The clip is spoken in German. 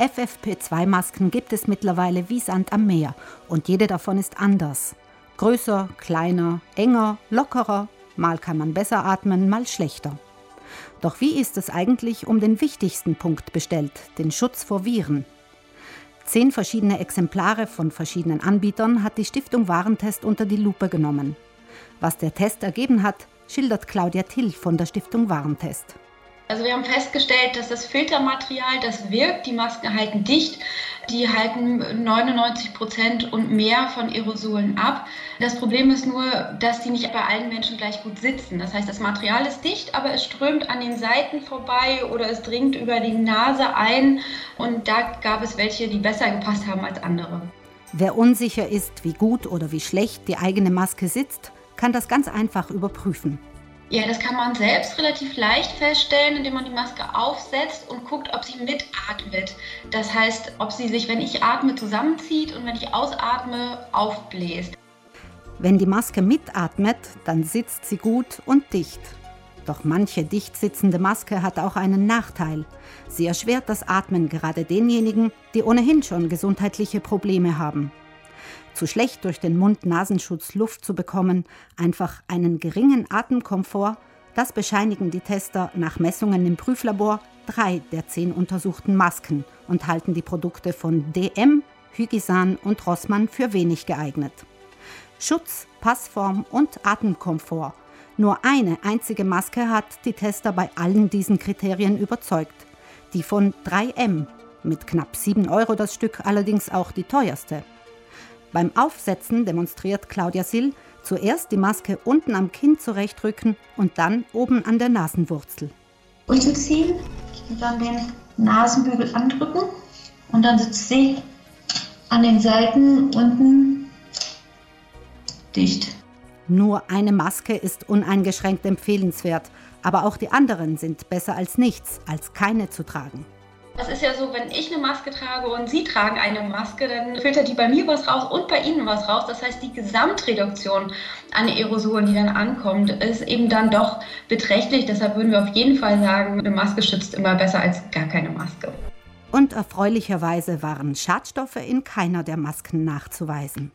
FFP2-Masken gibt es mittlerweile wie Sand am Meer und jede davon ist anders. Größer, kleiner, enger, lockerer, mal kann man besser atmen, mal schlechter. Doch wie ist es eigentlich um den wichtigsten Punkt bestellt, den Schutz vor Viren? Zehn verschiedene Exemplare von verschiedenen Anbietern hat die Stiftung Warentest unter die Lupe genommen. Was der Test ergeben hat, schildert Claudia Till von der Stiftung Warentest. Also wir haben festgestellt, dass das Filtermaterial, das wirkt, die Masken halten dicht, die halten 99 Prozent und mehr von Aerosolen ab. Das Problem ist nur, dass die nicht bei allen Menschen gleich gut sitzen. Das heißt, das Material ist dicht, aber es strömt an den Seiten vorbei oder es dringt über die Nase ein und da gab es welche, die besser gepasst haben als andere. Wer unsicher ist, wie gut oder wie schlecht die eigene Maske sitzt, kann das ganz einfach überprüfen. Ja, das kann man selbst relativ leicht feststellen, indem man die Maske aufsetzt und guckt, ob sie mitatmet. Das heißt, ob sie sich, wenn ich atme, zusammenzieht und wenn ich ausatme, aufbläst. Wenn die Maske mitatmet, dann sitzt sie gut und dicht. Doch manche dicht sitzende Maske hat auch einen Nachteil. Sie erschwert das Atmen gerade denjenigen, die ohnehin schon gesundheitliche Probleme haben zu schlecht durch den Mund-Nasenschutz Luft zu bekommen, einfach einen geringen Atemkomfort, das bescheinigen die Tester nach Messungen im Prüflabor drei der zehn untersuchten Masken und halten die Produkte von DM, Hygisan und Rossmann für wenig geeignet. Schutz, Passform und Atemkomfort. Nur eine einzige Maske hat die Tester bei allen diesen Kriterien überzeugt. Die von 3M, mit knapp 7 Euro das Stück allerdings auch die teuerste. Beim Aufsetzen demonstriert Claudia Sill zuerst die Maske unten am Kinn zurechtrücken und dann oben an der Nasenwurzel. Unten ziehen und dann den Nasenbügel andrücken und dann sitzt sie an den Seiten unten dicht. Nur eine Maske ist uneingeschränkt empfehlenswert, aber auch die anderen sind besser als nichts, als keine zu tragen. Es ist ja so, wenn ich eine Maske trage und Sie tragen eine Maske, dann filtert die bei mir was raus und bei Ihnen was raus. Das heißt, die Gesamtreduktion an Aerosolen, die dann ankommt, ist eben dann doch beträchtlich. Deshalb würden wir auf jeden Fall sagen, eine Maske schützt immer besser als gar keine Maske. Und erfreulicherweise waren Schadstoffe in keiner der Masken nachzuweisen.